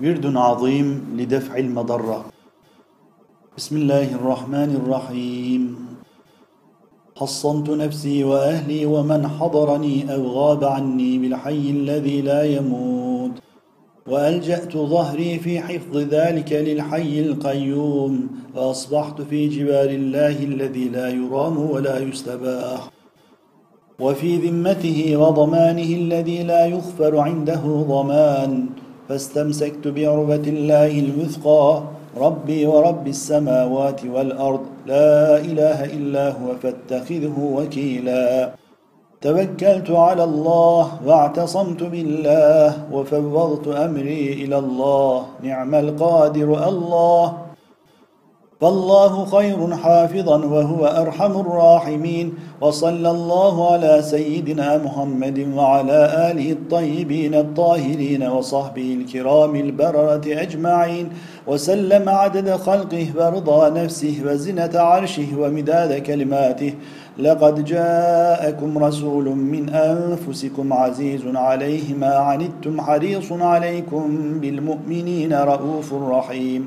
ورد عظيم لدفع المضرة. بسم الله الرحمن الرحيم. حصنت نفسي وأهلي ومن حضرني أو غاب عني بالحي الذي لا يموت. وألجأت ظهري في حفظ ذلك للحي القيوم. وأصبحت في جبال الله الذي لا يرام ولا يستباح. وفي ذمته وضمانه الذي لا يغفر عنده ضمان. فاستمسكت بعربة الله الوثقى ربي ورب السماوات والأرض لا إله إلا هو فاتخذه وكيلا. توكلت على الله واعتصمت بالله وفوضت أمري إلى الله نعم القادر الله. فالله خير حافظا وهو أرحم الراحمين. وصلى الله على سيدنا محمد وعلى آله الطيبين الطاهرين وصحبه الكرام البررة أجمعين. وسلم عدد خلقه ورضا نفسه وزنة عرشه ومداد كلماته. لقد جاءكم رسول من أنفسكم عزيز عليه ما عنتم حريص عليكم بالمؤمنين رؤوف رحيم.